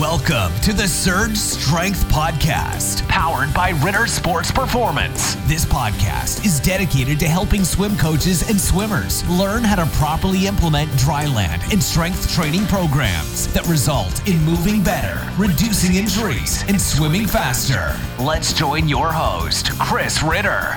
Welcome to the Surge Strength Podcast, powered by Ritter Sports Performance. This podcast is dedicated to helping swim coaches and swimmers learn how to properly implement dryland and strength training programs that result in moving better, reducing injuries, and swimming faster. Let's join your host, Chris Ritter.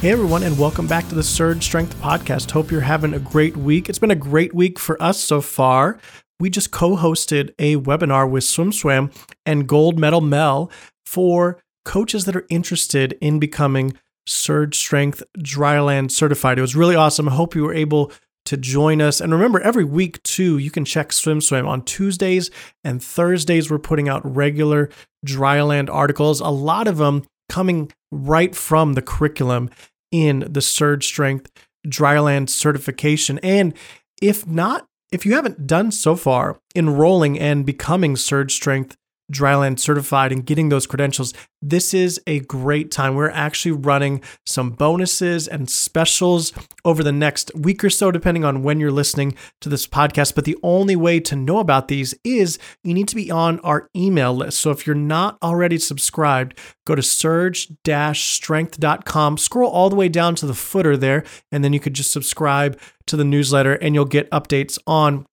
Hey everyone, and welcome back to the Surge Strength Podcast. Hope you're having a great week. It's been a great week for us so far we just co hosted a webinar with SwimSwam and Gold Medal Mel for coaches that are interested in becoming Surge Strength Dryland certified. It was really awesome. I hope you were able to join us. And remember, every week too, you can check Swim SwimSwam on Tuesdays and Thursdays. We're putting out regular dryland articles, a lot of them coming right from the curriculum in the Surge Strength Dryland certification. And if not if you haven't done so far enrolling and becoming Surge Strength Dryland certified and getting those credentials, this is a great time. We're actually running some bonuses and specials over the next week or so, depending on when you're listening to this podcast. But the only way to know about these is you need to be on our email list. So if you're not already subscribed, go to surge strength.com, scroll all the way down to the footer there, and then you could just subscribe to the newsletter and you'll get updates on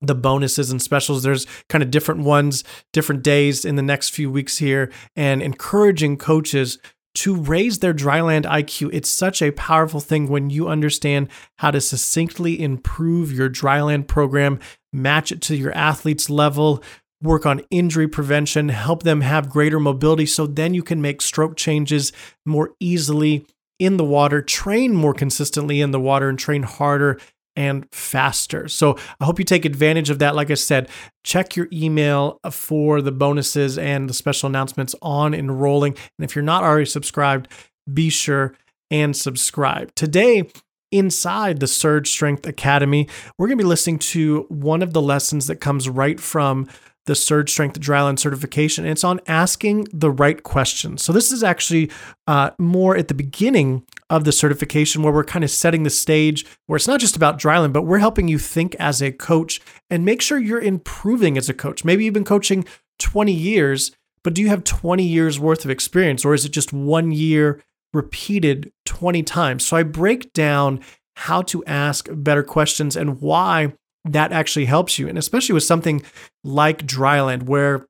the bonuses and specials. There's kind of different ones, different days in the next few weeks here, and encouraging coaches to raise their dryland IQ. It's such a powerful thing when you understand how to succinctly improve your dryland program, match it to your athlete's level, work on injury prevention, help them have greater mobility so then you can make stroke changes more easily in the water, train more consistently in the water, and train harder and faster. So I hope you take advantage of that. Like I said, check your email for the bonuses and the special announcements on enrolling. And if you're not already subscribed, be sure and subscribe. Today, inside the Surge Strength Academy, we're going to be listening to one of the lessons that comes right from the Surge Strength Dryland certification. And it's on asking the right questions. So this is actually uh, more at the beginning of the certification where we're kind of setting the stage where it's not just about dryland, but we're helping you think as a coach and make sure you're improving as a coach. Maybe you've been coaching 20 years, but do you have 20 years worth of experience or is it just one year repeated 20 times? So I break down how to ask better questions and why that actually helps you. And especially with something like dryland, where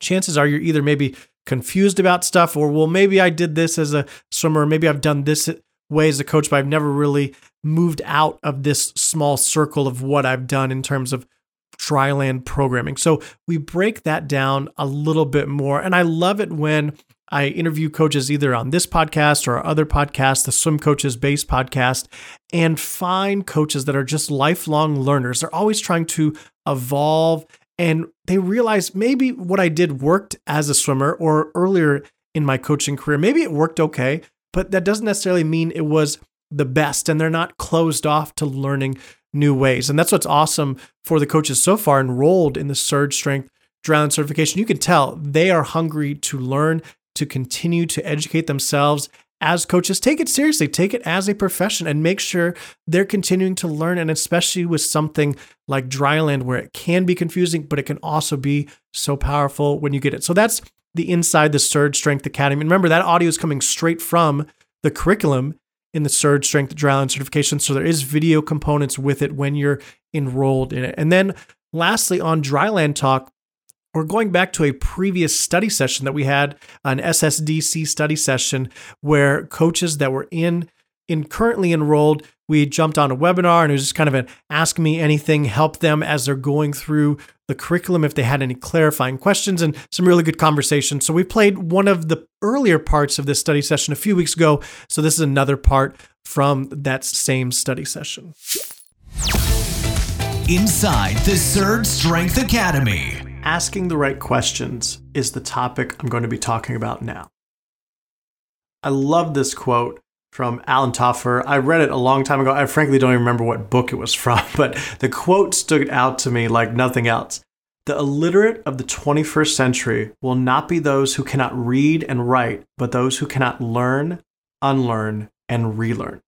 chances are you're either maybe confused about stuff or, well, maybe I did this as a swimmer, maybe I've done this way as a coach, but I've never really moved out of this small circle of what I've done in terms of dryland programming. So we break that down a little bit more. And I love it when I interview coaches either on this podcast or other podcasts, the Swim Coaches Base podcast, and find coaches that are just lifelong learners. They're always trying to evolve and they realize maybe what I did worked as a swimmer or earlier in my coaching career. Maybe it worked okay, but that doesn't necessarily mean it was the best and they're not closed off to learning new ways. And that's what's awesome for the coaches so far enrolled in the Surge Strength Dryland certification. You can tell they are hungry to learn to continue to educate themselves as coaches. Take it seriously, take it as a profession, and make sure they're continuing to learn. And especially with something like dryland, where it can be confusing, but it can also be so powerful when you get it. So that's the Inside the Surge Strength Academy. And remember, that audio is coming straight from the curriculum in the Surge Strength Dryland certification. So there is video components with it when you're enrolled in it. And then lastly, on Dryland Talk, we're going back to a previous study session that we had, an SSDC study session, where coaches that were in in currently enrolled, we jumped on a webinar and it was just kind of an ask me anything, help them as they're going through the curriculum if they had any clarifying questions and some really good conversation. So we played one of the earlier parts of this study session a few weeks ago. So this is another part from that same study session. Inside the Surge Strength Academy asking the right questions is the topic I'm going to be talking about now. I love this quote from Alvin Toffler. I read it a long time ago. I frankly don't even remember what book it was from, but the quote stood out to me like nothing else. The illiterate of the 21st century will not be those who cannot read and write, but those who cannot learn, unlearn, and relearn.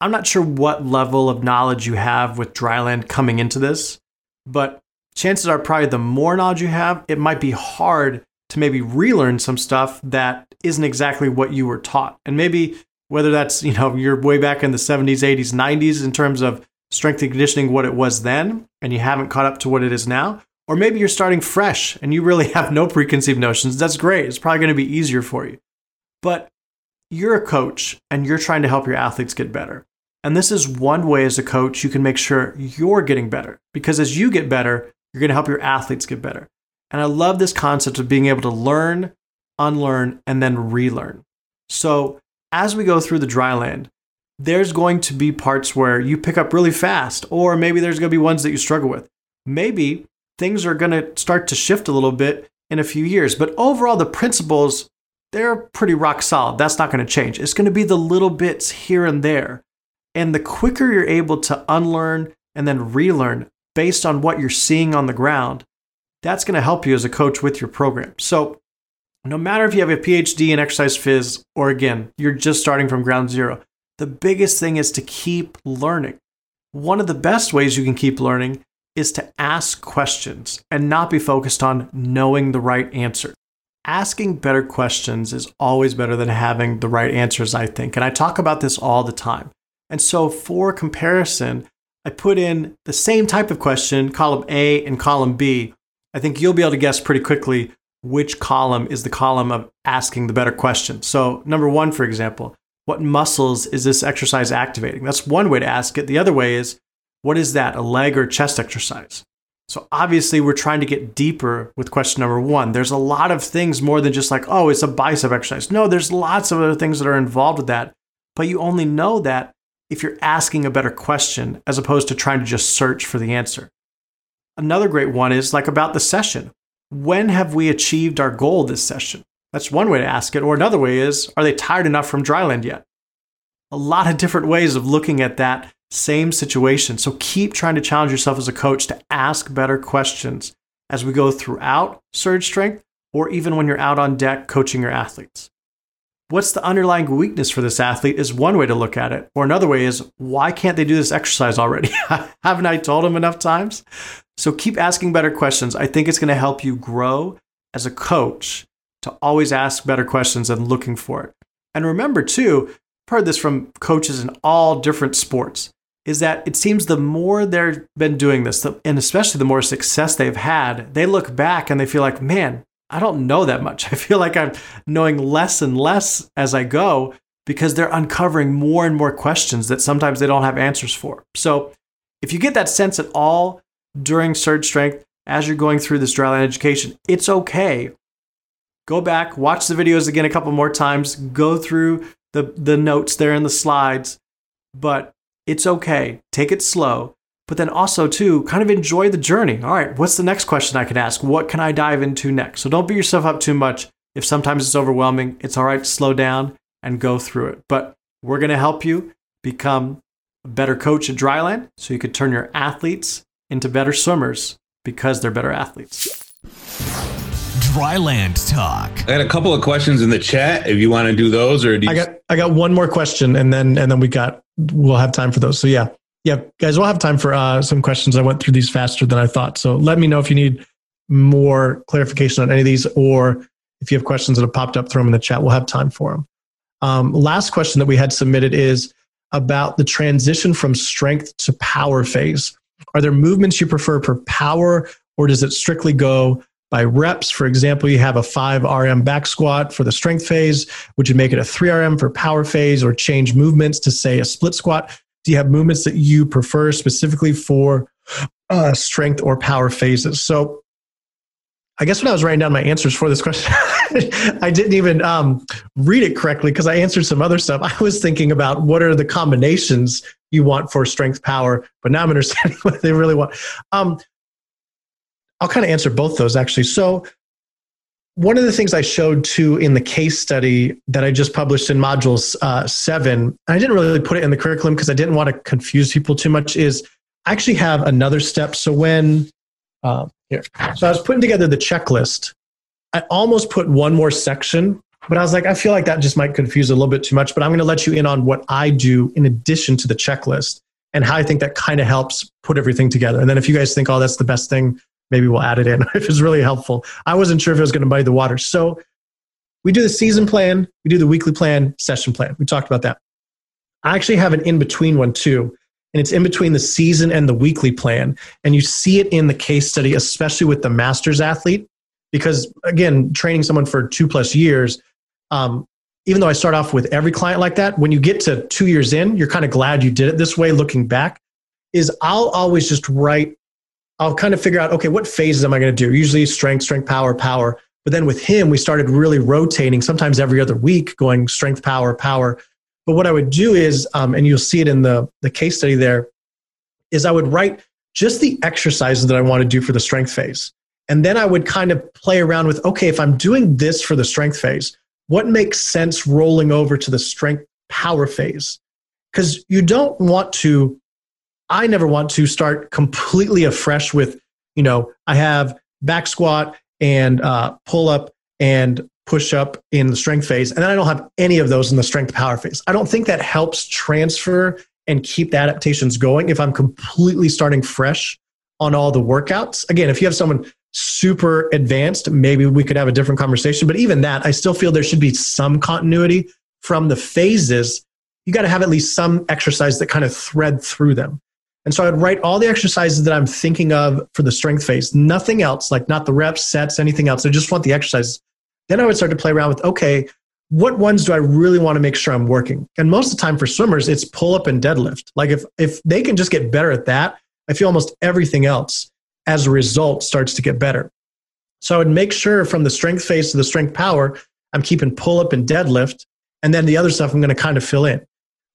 I'm not sure what level of knowledge you have with dryland coming into this, but chances are probably the more knowledge you have, it might be hard to maybe relearn some stuff that isn't exactly what you were taught. And maybe whether that's, you know, you're way back in the 70s, 80s, 90s in terms of strength and conditioning what it was then and you haven't caught up to what it is now, or maybe you're starting fresh and you really have no preconceived notions. That's great. It's probably going to be easier for you. But you're a coach and you're trying to help your athletes get better. And this is one way as a coach you can make sure you're getting better because as you get better, you're going to help your athletes get better. And I love this concept of being able to learn, unlearn, and then relearn. So as we go through the dry land, there's going to be parts where you pick up really fast, or maybe there's going to be ones that you struggle with. Maybe things are going to start to shift a little bit in a few years, but overall, the principles, they're pretty rock solid. That's not going to change. It's going to be the little bits here and there. And the quicker you're able to unlearn and then relearn based on what you're seeing on the ground, that's going to help you as a coach with your program. So, no matter if you have a PhD in exercise phys or again, you're just starting from ground zero, the biggest thing is to keep learning. One of the best ways you can keep learning is to ask questions and not be focused on knowing the right answer. Asking better questions is always better than having the right answers, I think. And I talk about this all the time. And so, for comparison, I put in the same type of question, column A and column B. I think you'll be able to guess pretty quickly which column is the column of asking the better question. So, number one, for example, what muscles is this exercise activating? That's one way to ask it. The other way is, what is that, a leg or chest exercise? So, obviously, we're trying to get deeper with question number one. There's a lot of things more than just like, oh, it's a bicep exercise. No, there's lots of other things that are involved with that. But you only know that if you're asking a better question as opposed to trying to just search for the answer. Another great one is like about the session. When have we achieved our goal this session? That's one way to ask it. Or another way is, are they tired enough from dryland yet? A lot of different ways of looking at that same situation. So keep trying to challenge yourself as a coach to ask better questions as we go throughout surge strength or even when you're out on deck coaching your athletes what's the underlying weakness for this athlete is one way to look at it. Or another way is, why can't they do this exercise already? Haven't I told them enough times? So keep asking better questions. I think it's going to help you grow as a coach to always ask better questions and looking for it. And remember, too, I've heard this from coaches in all different sports, is that it seems the more they've been doing this, and especially the more success they've had, they look back and they feel like, man, I don't know that much. I feel like I'm knowing less and less as I go because they're uncovering more and more questions that sometimes they don't have answers for. So, if you get that sense at all during Surge Strength as you're going through this dryland education, it's okay. Go back, watch the videos again a couple more times, go through the, the notes there in the slides, but it's okay. Take it slow but then also too kind of enjoy the journey. All right, what's the next question I can ask? What can I dive into next? So don't beat yourself up too much. If sometimes it's overwhelming, it's all right to slow down and go through it. But we're going to help you become a better coach at dryland so you could turn your athletes into better swimmers because they're better athletes. Dryland Talk. I got a couple of questions in the chat. If you want to do those, or do you... I got I got one more question, and then and then we got we'll have time for those. So yeah, yeah, guys, we'll have time for uh, some questions. I went through these faster than I thought. So let me know if you need more clarification on any of these, or if you have questions that have popped up, throw them in the chat. We'll have time for them. Um, last question that we had submitted is about the transition from strength to power phase. Are there movements you prefer for power, or does it strictly go by reps? For example, you have a 5 RM back squat for the strength phase. Would you make it a 3 RM for power phase, or change movements to, say, a split squat? Do you have movements that you prefer specifically for uh, strength or power phases? So, I guess when I was writing down my answers for this question, I didn't even um, read it correctly because I answered some other stuff. I was thinking about what are the combinations you want for strength power, but now I'm understanding what they really want. Um, I'll kind of answer both those actually. So, one of the things I showed too in the case study that I just published in modules uh, seven, I didn't really put it in the curriculum because I didn't want to confuse people too much, is I actually have another step. So when, uh, here, so I was putting together the checklist, I almost put one more section, but I was like, I feel like that just might confuse a little bit too much, but I'm going to let you in on what I do in addition to the checklist and how I think that kind of helps put everything together. And then if you guys think, oh, that's the best thing, maybe we'll add it in if it's really helpful. I wasn't sure if it was going to muddy the water. So we do the season plan, we do the weekly plan, session plan. We talked about that. I actually have an in between one too. And it's in between the season and the weekly plan. And you see it in the case study, especially with the master's athlete, because again, training someone for two plus years, um, even though I start off with every client like that, when you get to two years in, you're kind of glad you did it this way looking back. Is I'll always just write, I'll kind of figure out, okay, what phases am I going to do? Usually strength, strength, power, power. But then with him, we started really rotating, sometimes every other week, going strength, power, power. But what I would do is, um, and you'll see it in the, the case study there, is I would write just the exercises that I want to do for the strength phase. And then I would kind of play around with, okay, if I'm doing this for the strength phase, what makes sense rolling over to the strength power phase? Because you don't want to, I never want to start completely afresh with, you know, I have back squat and uh, pull up and push up in the strength phase. And then I don't have any of those in the strength power phase. I don't think that helps transfer and keep the adaptations going if I'm completely starting fresh on all the workouts. Again, if you have someone super advanced, maybe we could have a different conversation. But even that, I still feel there should be some continuity from the phases. You got to have at least some exercise that kind of thread through them. And so I'd write all the exercises that I'm thinking of for the strength phase, nothing else, like not the reps, sets, anything else. I just want the exercises. Then I would start to play around with, okay, what ones do I really want to make sure I'm working? And most of the time for swimmers, it's pull up and deadlift. Like if, if they can just get better at that, I feel almost everything else as a result starts to get better. So I would make sure from the strength phase to the strength power, I'm keeping pull up and deadlift. And then the other stuff I'm going to kind of fill in.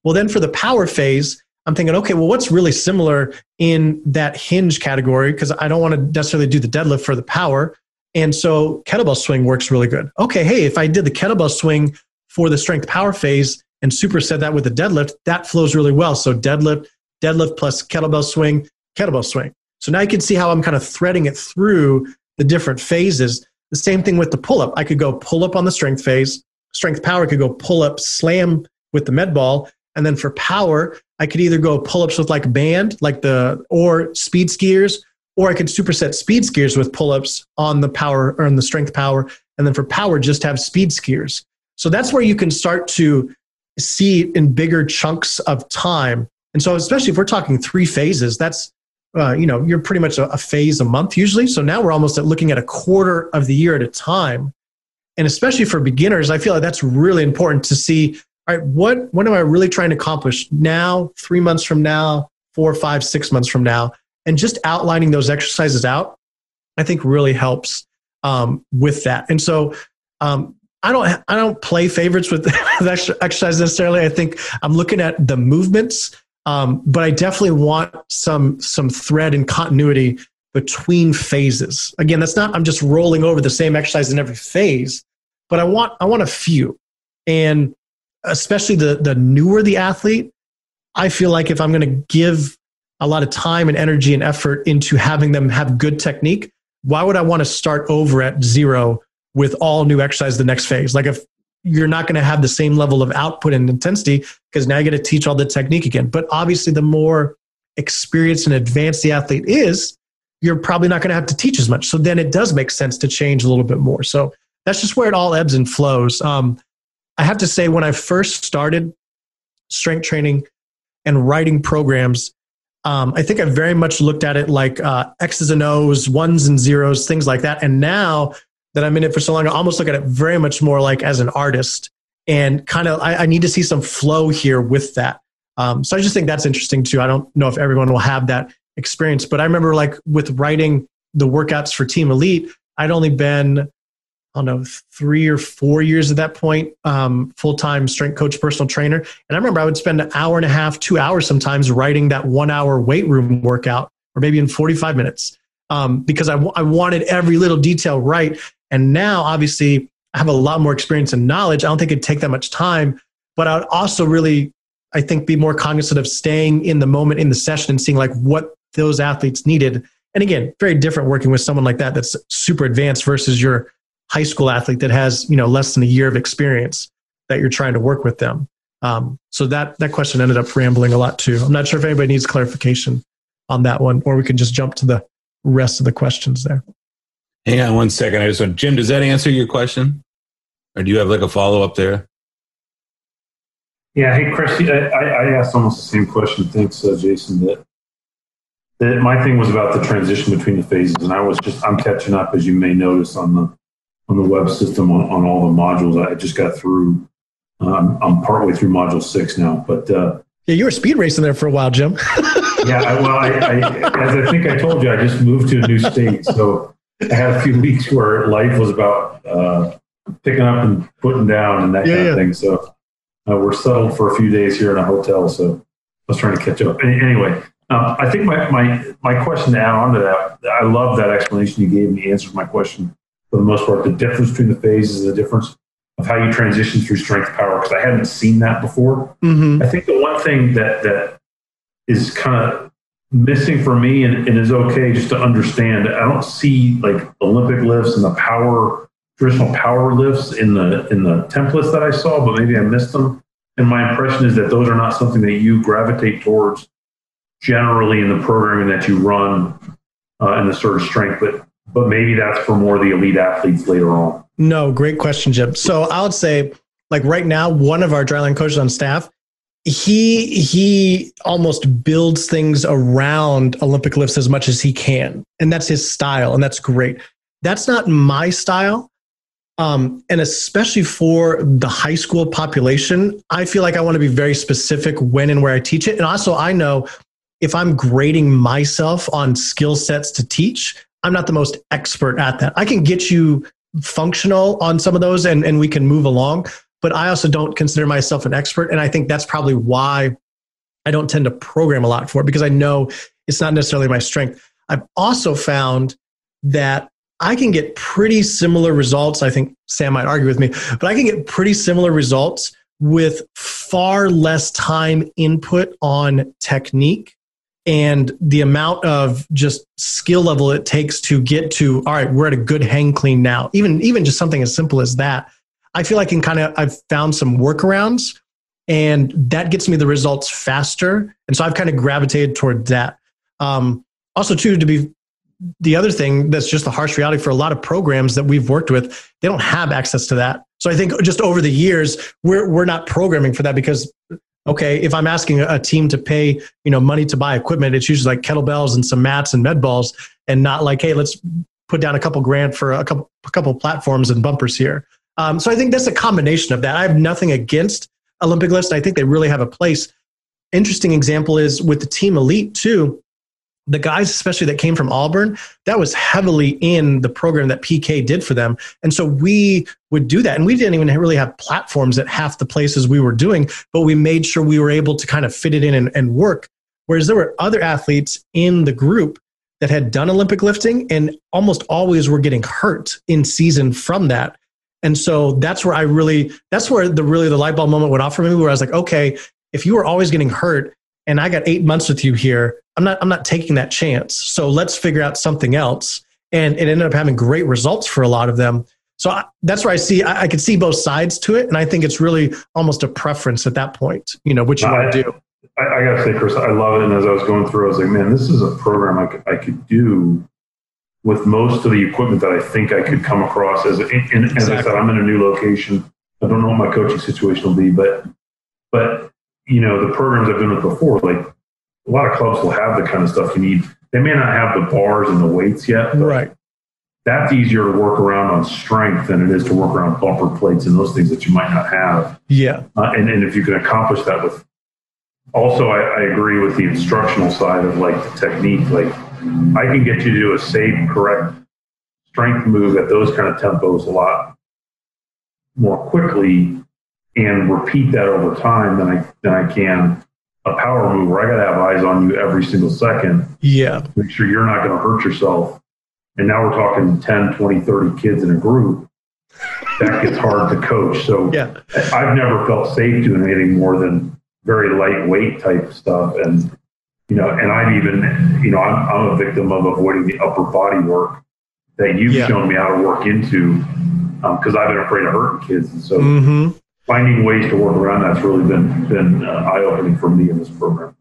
Well, then for the power phase, I'm thinking, okay, well, what's really similar in that hinge category? Because I don't want to necessarily do the deadlift for the power. And so kettlebell swing works really good. Okay, hey, if I did the kettlebell swing for the strength power phase and superset that with the deadlift, that flows really well. So deadlift, deadlift plus kettlebell swing, kettlebell swing. So now you can see how I'm kind of threading it through the different phases. The same thing with the pull up. I could go pull up on the strength phase, strength power could go pull up, slam with the med ball. And then for power, I could either go pull ups with like band, like the, or speed skiers, or I could superset speed skiers with pull ups on the power or on the strength power. And then for power, just have speed skiers. So that's where you can start to see in bigger chunks of time. And so, especially if we're talking three phases, that's, uh, you know, you're pretty much a, a phase a month usually. So now we're almost at looking at a quarter of the year at a time. And especially for beginners, I feel like that's really important to see all right, what, what am I really trying to accomplish now, three months from now, four, five, six months from now? And just outlining those exercises out, I think really helps um, with that. And so um, I don't I don't play favorites with the exercise necessarily. I think I'm looking at the movements, um, but I definitely want some some thread and continuity between phases. Again, that's not I'm just rolling over the same exercise in every phase, but I want I want a few. And especially the the newer the athlete, I feel like if I'm going to give a lot of time and energy and effort into having them have good technique, why would I want to start over at zero with all new exercise the next phase? Like if you're not going to have the same level of output and intensity because now you got to teach all the technique again. But obviously, the more experienced and advanced the athlete is, you're probably not going to have to teach as much. So then it does make sense to change a little bit more. So that's just where it all ebbs and flows. Um, I have to say, when I first started strength training and writing programs, um, I think I very much looked at it like uh, X's and O's, ones and zeros, things like that. And now that I'm in it for so long, I almost look at it very much more like as an artist and kind of, I, I need to see some flow here with that. Um, so I just think that's interesting too. I don't know if everyone will have that experience, but I remember like with writing the workouts for Team Elite, I'd only been I don't know, three or four years at that point, um, full time strength coach, personal trainer. And I remember I would spend an hour and a half, two hours sometimes writing that one hour weight room workout, or maybe in 45 minutes, um, because I, w- I wanted every little detail right. And now, obviously, I have a lot more experience and knowledge. I don't think it'd take that much time, but I would also really, I think, be more cognizant of staying in the moment in the session and seeing like what those athletes needed. And again, very different working with someone like that that's super advanced versus your high school athlete that has you know less than a year of experience that you're trying to work with them. Um, so that that question ended up rambling a lot too. I'm not sure if anybody needs clarification on that one, or we can just jump to the rest of the questions there. Hang on one second. I just want Jim. Does that answer your question, or do you have like a follow up there? Yeah. Hey, Chris. I, I asked almost the same question. Thanks, uh, Jason. That that my thing was about the transition between the phases, and I was just I'm catching up, as you may notice on the on the web system on, on all the modules. I just got through. Um, I'm partway through module six now, but uh, yeah, you were speed racing there for a while, Jim. yeah, I, well, I, I, as I think I told you, I just moved to a new state, so I had a few weeks where life was about uh, picking up and putting down and that yeah, kind of thing. So uh, we're settled for a few days here in a hotel. So I was trying to catch up. Anyway, um, I think my, my, my question to add on to that, I love that explanation you gave me answers my question for the most part. The difference between the phases, the difference of how you transition through strength power, because I hadn't seen that before. Mm-hmm. I think the one thing that, that is kind of missing for me and, and is okay just to understand, I don't see like Olympic lifts and the power, traditional power lifts in the, in the templates that I saw, but maybe I missed them. And my impression is that those are not something that you gravitate towards generally in the programming that you run uh, in the Surge Strength, but but maybe that's for more the elite athletes later on. No, great question, Jim. So I would say, like right now, one of our dryland coaches on staff, he he almost builds things around Olympic lifts as much as he can, and that's his style, and that's great. That's not my style. Um, and especially for the high school population, I feel like I want to be very specific when and where I teach it. And also, I know if I'm grading myself on skill sets to teach, I'm not the most expert at that. I can get you functional on some of those and, and we can move along, but I also don't consider myself an expert. And I think that's probably why I don't tend to program a lot for it because I know it's not necessarily my strength. I've also found that I can get pretty similar results. I think Sam might argue with me, but I can get pretty similar results with far less time input on technique and the amount of just skill level it takes to get to all right we're at a good hang clean now. Even even just something as simple as that i feel like in kind of i've found some workarounds and that gets me the results faster. And so i've kind of gravitated toward that. Um, also too to be the other thing that's just the harsh reality for a lot of programs that we've worked with they don't have access to that. So i think just over the years we're, we're not programming for that because okay, if I'm asking a team to pay, you know, money to buy equipment, it's usually like kettlebells and some mats and med balls, and not like, hey, let's put down a couple grand for a couple a couple platforms and bumpers here. Um, so I think that's a combination of that. I have nothing against Olympic lifts. I think they really have a place. Interesting example is with the team elite too the guys, especially that came from Auburn, that was heavily in the program that PK did for them. And so we would do that. And we didn't even really have platforms at half the places we were doing, but we made sure we were able to kind of fit it in and, and work. Whereas there were other athletes in the group that had done Olympic lifting and almost always were getting hurt in season from that. And so that's where I really, that's where the really the light bulb moment went off for me, where I was like, okay, if you were always getting hurt and I got eight months with you here, I'm not I'm not taking that chance. So let's figure out something else. And it ended up having great results for a lot of them. So I, that's where I see I, I could see both sides to it, and I think it's really almost a preference at that point. You know, which you want to do. I, I, gotta say, Chris, I love it. And as I was going through, I was like, man, this is a program I could, I could do with most of the equipment that I think I could come across. As and, exactly. as I said, I'm in a new location. I don't know what my coaching situation will be, but but you know the programs I've been with before, like a lot of clubs will have the kind of stuff you need. They may not have the bars and the weights yet, right? That's easier to work around on strength than it is to work around bumper plates and those things that you might not have. Yeah, uh, and and if you can accomplish that with, also I, I agree with the instructional side of like the technique. Like I can get you to do a safe, correct strength move at those kind of tempos a lot more quickly and repeat that over time than I than I can a power move where I got to have eyes on you every single second. Yeah. Make sure you're not going to hurt yourself. And now we're talking 10, 20, 30 kids in a group. That gets hard to coach. So yeah. I've never felt safe doing anything more than very lightweight type stuff. And, you know, and I've even, you know, I'm, I'm a victim of avoiding the upper body work that you've yeah. shown me how to work into because um, I've been afraid of hurting kids. And so mm-hmm finding ways to work around that's really been been uh, eye opening for me in this program.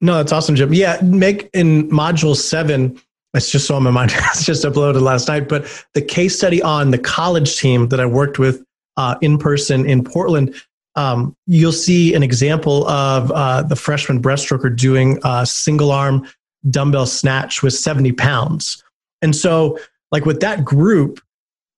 No, that's awesome, Jim. Yeah, make in module seven. it's just so on my mind. it's just uploaded last night. But the case study on the college team that I worked with uh, in person in Portland, um, you'll see an example of uh, the freshman breaststroker doing a single arm dumbbell snatch with 70 pounds. And so, like with that group,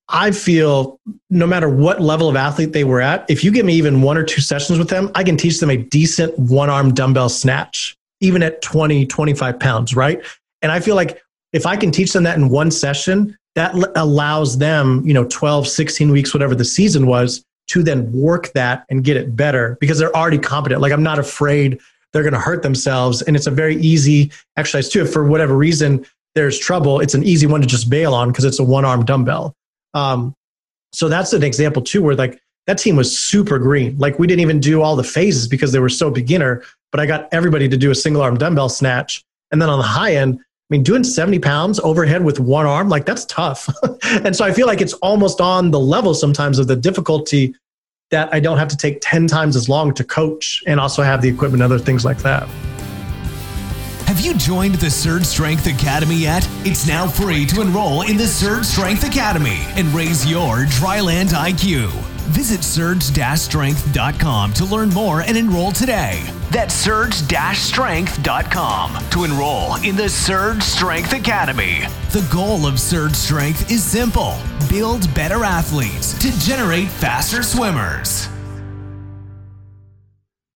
I feel no matter what level of athlete they were at, if you give me even one or two sessions with them, I can teach them a decent one arm dumbbell snatch, even at 20, 25 pounds, right? And I feel like if I can teach them that in one session, that allows them, you know, 12, 16 weeks, whatever the season was, to then work that and get it better because they're already competent. Like I'm not afraid they're going to hurt themselves. And it's a very easy exercise too. If for whatever reason there's trouble, it's an easy one to just bail on because it's a one arm dumbbell. Um, so that's an example too, where like that team was super green. Like we didn't even do all the phases because they were so beginner, but I got everybody to do a single arm dumbbell snatch. And then on the high end, I mean, doing 70 pounds overhead with one arm, like that's tough. and so I feel like it's almost on the level sometimes of the difficulty that I don't have to take 10 times as long to coach and also have the equipment and other things like that. You joined the Surge Strength Academy yet? It's now free to enroll in the Surge Strength Academy and raise your dryland IQ. Visit surge-strength.com to learn more and enroll today. That's surge-strength.com to enroll in the Surge Strength Academy. The goal of Surge Strength is simple build better athletes to generate faster swimmers.